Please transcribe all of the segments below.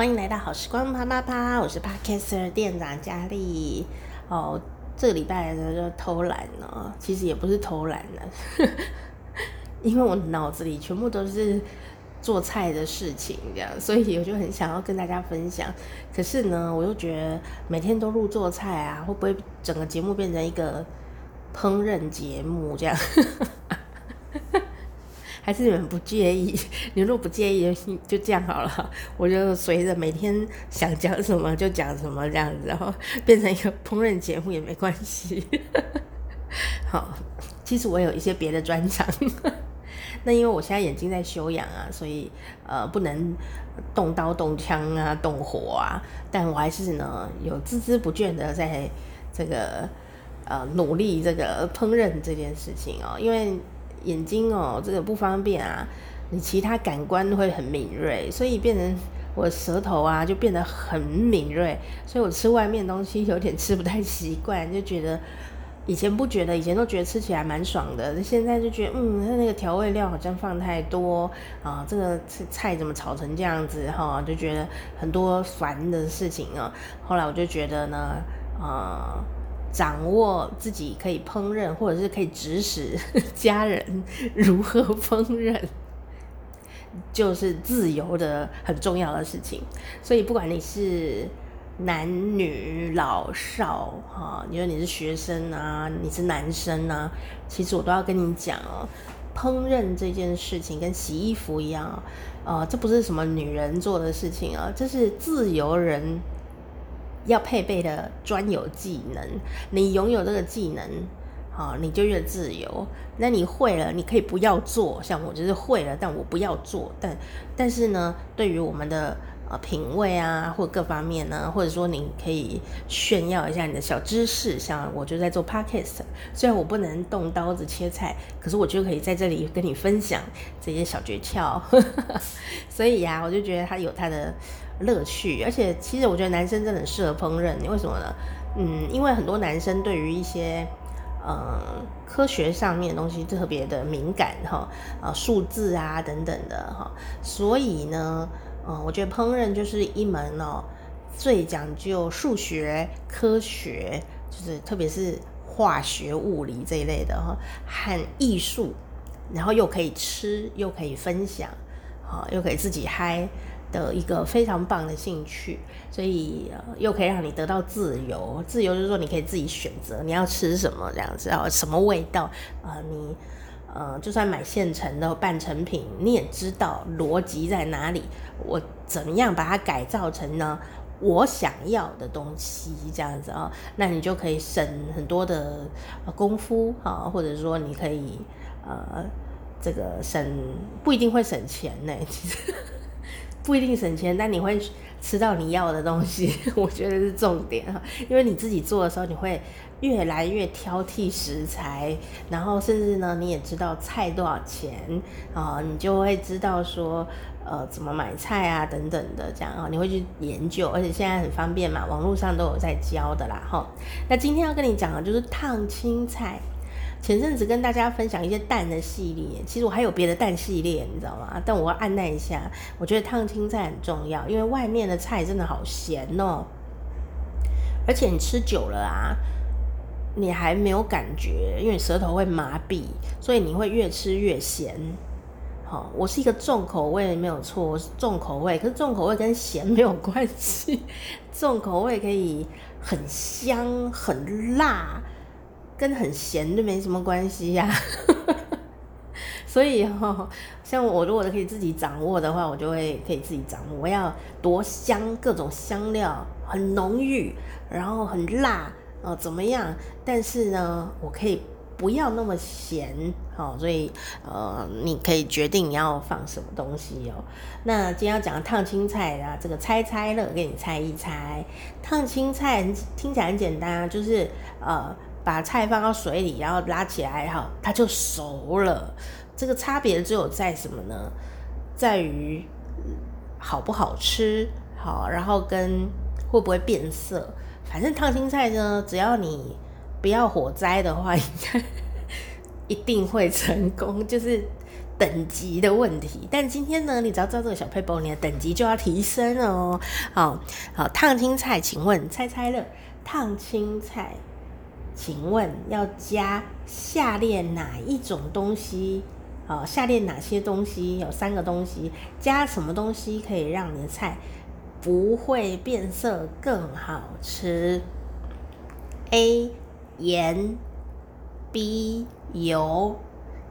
欢迎来到好时光啪啪啪，我是 Podcaster 店长佳丽。哦，这个礼拜呢就偷懒了，其实也不是偷懒了，因为我脑子里全部都是做菜的事情，这样，所以我就很想要跟大家分享。可是呢，我又觉得每天都录做菜啊，会不会整个节目变成一个烹饪节目这样？还是你们不介意？你如果不介意，就这样好了。我就随着每天想讲什么就讲什么这样子，然后变成一个烹饪节目也没关系。好，其实我有一些别的专长。那因为我现在眼睛在休养啊，所以呃不能动刀动枪啊动火啊，但我还是呢有孜孜不倦的在这个呃努力这个烹饪这件事情哦，因为。眼睛哦，这个不方便啊，你其他感官会很敏锐，所以变成我舌头啊就变得很敏锐，所以我吃外面东西有点吃不太习惯，就觉得以前不觉得，以前都觉得吃起来蛮爽的，现在就觉得嗯，它那个调味料好像放太多啊，这个菜怎么炒成这样子哈，就觉得很多烦的事情啊。后来我就觉得呢，啊。掌握自己可以烹饪，或者是可以指使 家人如何烹饪，就是自由的很重要的事情。所以，不管你是男女老少，哈，你说你是学生啊，你是男生啊，其实我都要跟你讲哦，烹饪这件事情跟洗衣服一样，呃，这不是什么女人做的事情啊，这是自由人。要配备的专有技能，你拥有这个技能，好，你就越自由。那你会了，你可以不要做，像我就是会了，但我不要做。但但是呢，对于我们的呃品味啊，或各方面呢，或者说你可以炫耀一下你的小知识，像我就在做 podcast，虽然我不能动刀子切菜，可是我就可以在这里跟你分享这些小诀窍。所以呀、我就觉得它有它的。乐趣，而且其实我觉得男生真的很适合烹饪，为什么呢？嗯，因为很多男生对于一些呃科学上面的东西特别的敏感哈，呃数字啊等等的哈，所以呢，嗯，我觉得烹饪就是一门哦最讲究数学科学，就是特别是化学物理这一类的哈，和艺术，然后又可以吃，又可以分享，好，又可以自己嗨。的一个非常棒的兴趣，所以、又可以让你得到自由。自由就是说，你可以自己选择你要吃什么这样子啊，什么味道啊、你呃，就算买现成的半成品，你也知道逻辑在哪里。我怎么样把它改造成呢？我想要的东西这样子啊，那你就可以省很多的功夫啊，或者说你可以呃，这个省不一定会省钱呢，其实。不一定省钱，但你会吃到你要的东西，我觉得是重点哈。因为你自己做的时候，你会越来越挑剔食材，然后甚至呢，你也知道菜多少钱啊，你就会知道说，呃，怎么买菜啊等等的这样啊，你会去研究，而且现在很方便嘛，网络上都有在教的啦哈。那今天要跟你讲的就是烫青菜。前阵子跟大家分享一些蛋的系列，其实我还有别的蛋系列，你知道吗？但我要按捺一下，我觉得烫青菜很重要，因为外面的菜真的好咸哦，而且你吃久了啊，你还没有感觉，因为舌头会麻痹，所以你会越吃越咸。好，我是一个重口味没有错，我是重口味，可是重口味跟咸没有关系，重口味可以很香很辣。跟很咸都没什么关系呀、啊，所以哈、哦，像我如果可以自己掌握的话，我就会可以自己掌握。我要多香，各种香料很浓郁，然后很辣哦，怎么样？但是呢，我可以不要那么咸，哦，所以呃，你可以决定你要放什么东西哦。那今天要讲的烫青菜啊，这个猜猜乐，给你猜一猜。烫青菜听起来很简单啊，就是呃。把菜放到水里，然后拉起来，哈它就熟了。这个差别只有在什么呢？在于好不好吃，好，然后跟会不会变色。反正烫青菜呢，只要你不要火灾的话，应该 一定会成功。就是等级的问题。但今天呢，你只要知道这个小撇步，你的等级就要提升哦。好好，烫青菜，请问猜猜乐，烫青菜，请问要加下列哪一种东西？好，下列哪些东西？有三个东西，加什么东西可以让你的菜不会变色更好吃？A 盐，B 油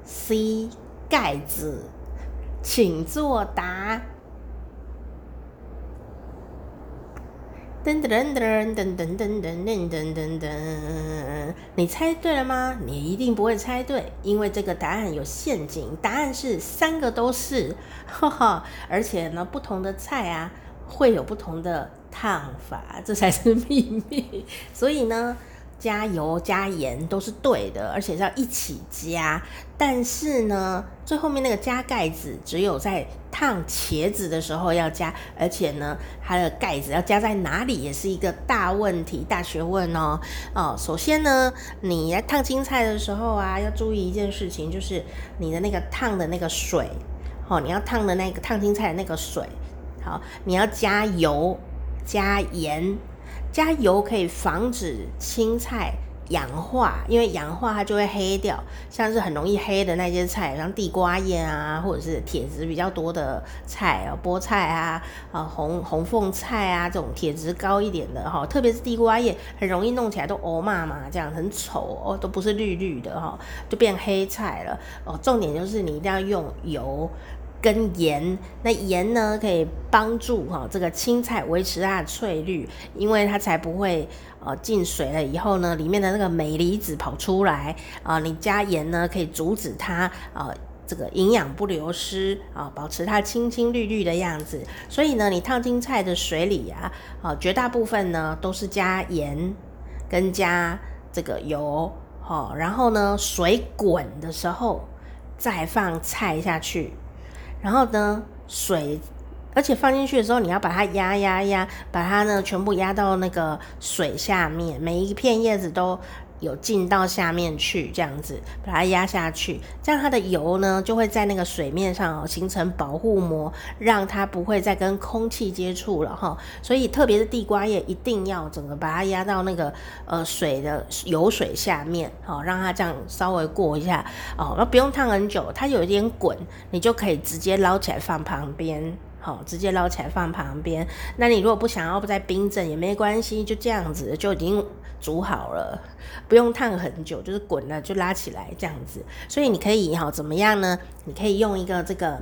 ，C 盖子，请作答。噔噔噔噔噔噔噔噔噔噔噔，你猜对了吗？你一定不会猜对，因为这个答案有陷阱。答案是三个都是，哈哈，而且呢，不同的菜啊会有不同的烫法，这才是秘密。所以呢。加油加盐都是对的，而且是要一起加。但是呢，最后面那个加盖子，只有在烫茄子的时候要加，而且呢，它的盖子要加在哪里，也是一个大问题、大学问哦。哦，首先呢，你来烫青菜的时候啊，要注意一件事情，就是你的那个烫的那个水，哦，你要烫的那个烫青菜的那个水，好，你要加油加盐。加油可以防止青菜氧化，因为氧化它就会黑掉。像是很容易黑的那些菜，像地瓜叶啊，或者是铁质比较多的菜啊，菠菜啊，啊红红凤菜啊，这种铁质高一点的哈，特别是地瓜叶，很容易弄起来都哦嘛嘛这样，很丑哦，都不是绿绿的哈，就变黑菜了哦。重点就是你一定要用油。跟盐，那盐呢可以帮助哈这个青菜维持它的翠绿，因为它才不会呃进水了以后呢，里面的那个镁离子跑出来啊、你加盐呢可以阻止它啊、这个营养不流失啊、保持它青青绿绿的样子。所以呢，你烫青菜的水里啊啊、绝大部分呢都是加盐跟加这个油哈、呃，然后呢水滚的时候再放菜下去。然后呢，水，而且放进去的时候，你要把它压压压，把它呢全部压到那个水下面，每一片叶子都有进到下面去，这样子把它压下去，这样它的油呢就会在那个水面上哦形成保护膜，让它不会再跟空气接触了哈。所以特别是地瓜叶，一定要整个把它压到那个呃水的油水下面，好让它这样稍微过一下哦，那不用烫很久，它有一点滚，你就可以直接捞起来放旁边。好，直接捞起来放旁边。那你如果不想要不再冰镇也没关系，就这样子就已经煮好了，不用烫很久，就是滚了就拉起来这样子。所以你可以哈怎么样呢？你可以用一个这个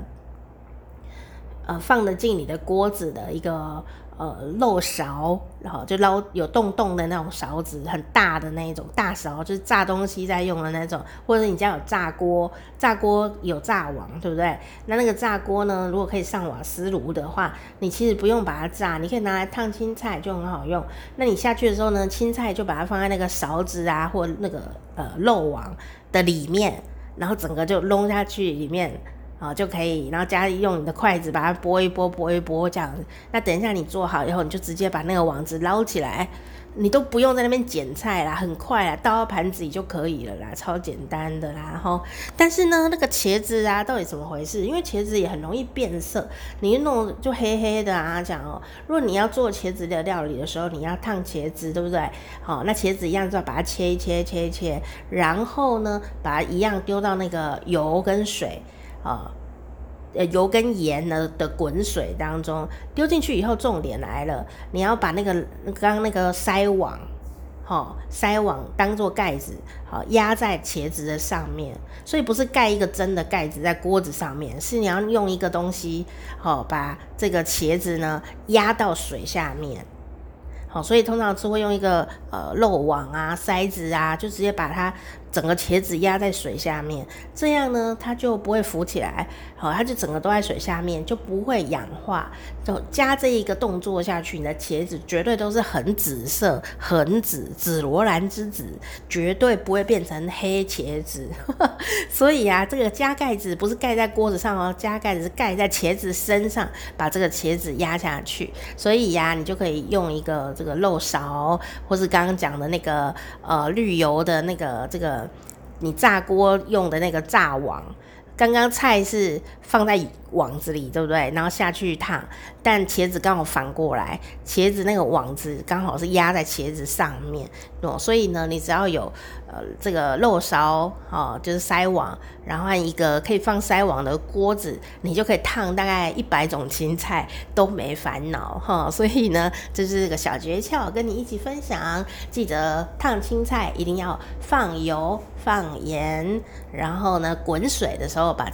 呃放得进你的锅子的一个。呃，漏勺，然后就捞有洞洞的那种勺子，很大的那一种大勺，就是炸东西在用的那种，或者你家有炸锅，炸锅有炸网，对不对？那那个炸锅呢，如果可以上瓦斯炉的话，你其实不用把它炸，你可以拿来烫青菜就很好用。那你下去的时候呢，青菜就把它放在那个勺子啊，或那个呃漏网的里面，然后整个就弄下去里面。啊，就可以，然后家里用你的筷子把它拨一拨，拨一拨这样。那等一下你做好以后，你就直接把那个网子捞起来，你都不用在那边捡菜啦，很快啊，倒到盘子里就可以了啦，超简单的啦。然后，但是呢，那个茄子啊，到底怎么回事？因为茄子也很容易变色，你一弄就黑黑的啊，讲哦。如果你要做茄子的料理的时候，你要烫茄子，对不对？好，那茄子一样就要把它切一切，切一切，然后呢，把它一样丢到那个油跟水。啊，呃，油跟盐呢的滚水当中丢进去以后，重点来了，你要把那个刚刚那个筛网，哈，筛网当做盖子，好压在茄子的上面，所以不是盖一个真的盖子在锅子上面，是你要用一个东西，好把这个茄子呢压到水下面。好，所以通常是会用一个呃漏网啊、筛子啊，就直接把它整个茄子压在水下面，这样呢它就不会浮起来。好，它就整个都在水下面，就不会氧化。就加这一个动作下去，你的茄子绝对都是很紫色、很紫、紫罗兰之紫，绝对不会变成黑茄子。所以啊，这个加盖子不是盖在锅子上哦，加盖子是盖在茄子身上，把这个茄子压下去。所以呀、你就可以用一个这个漏勺，或是刚刚讲的那个呃滤油的那个这个你炸锅用的那个炸网。刚刚菜是放在网子里，对不对？然后下去烫，但茄子刚好反过来，茄子那个网子刚好是压在茄子上面，哦，所以呢，你只要有呃这个漏勺哦，就是筛网，然后一个可以放筛网的锅子，你就可以烫大概一百种青菜都没烦恼哈、所以呢，这是个小诀窍，跟你一起分享。记得烫青菜一定要放油、放盐，然后呢，滚水的时候把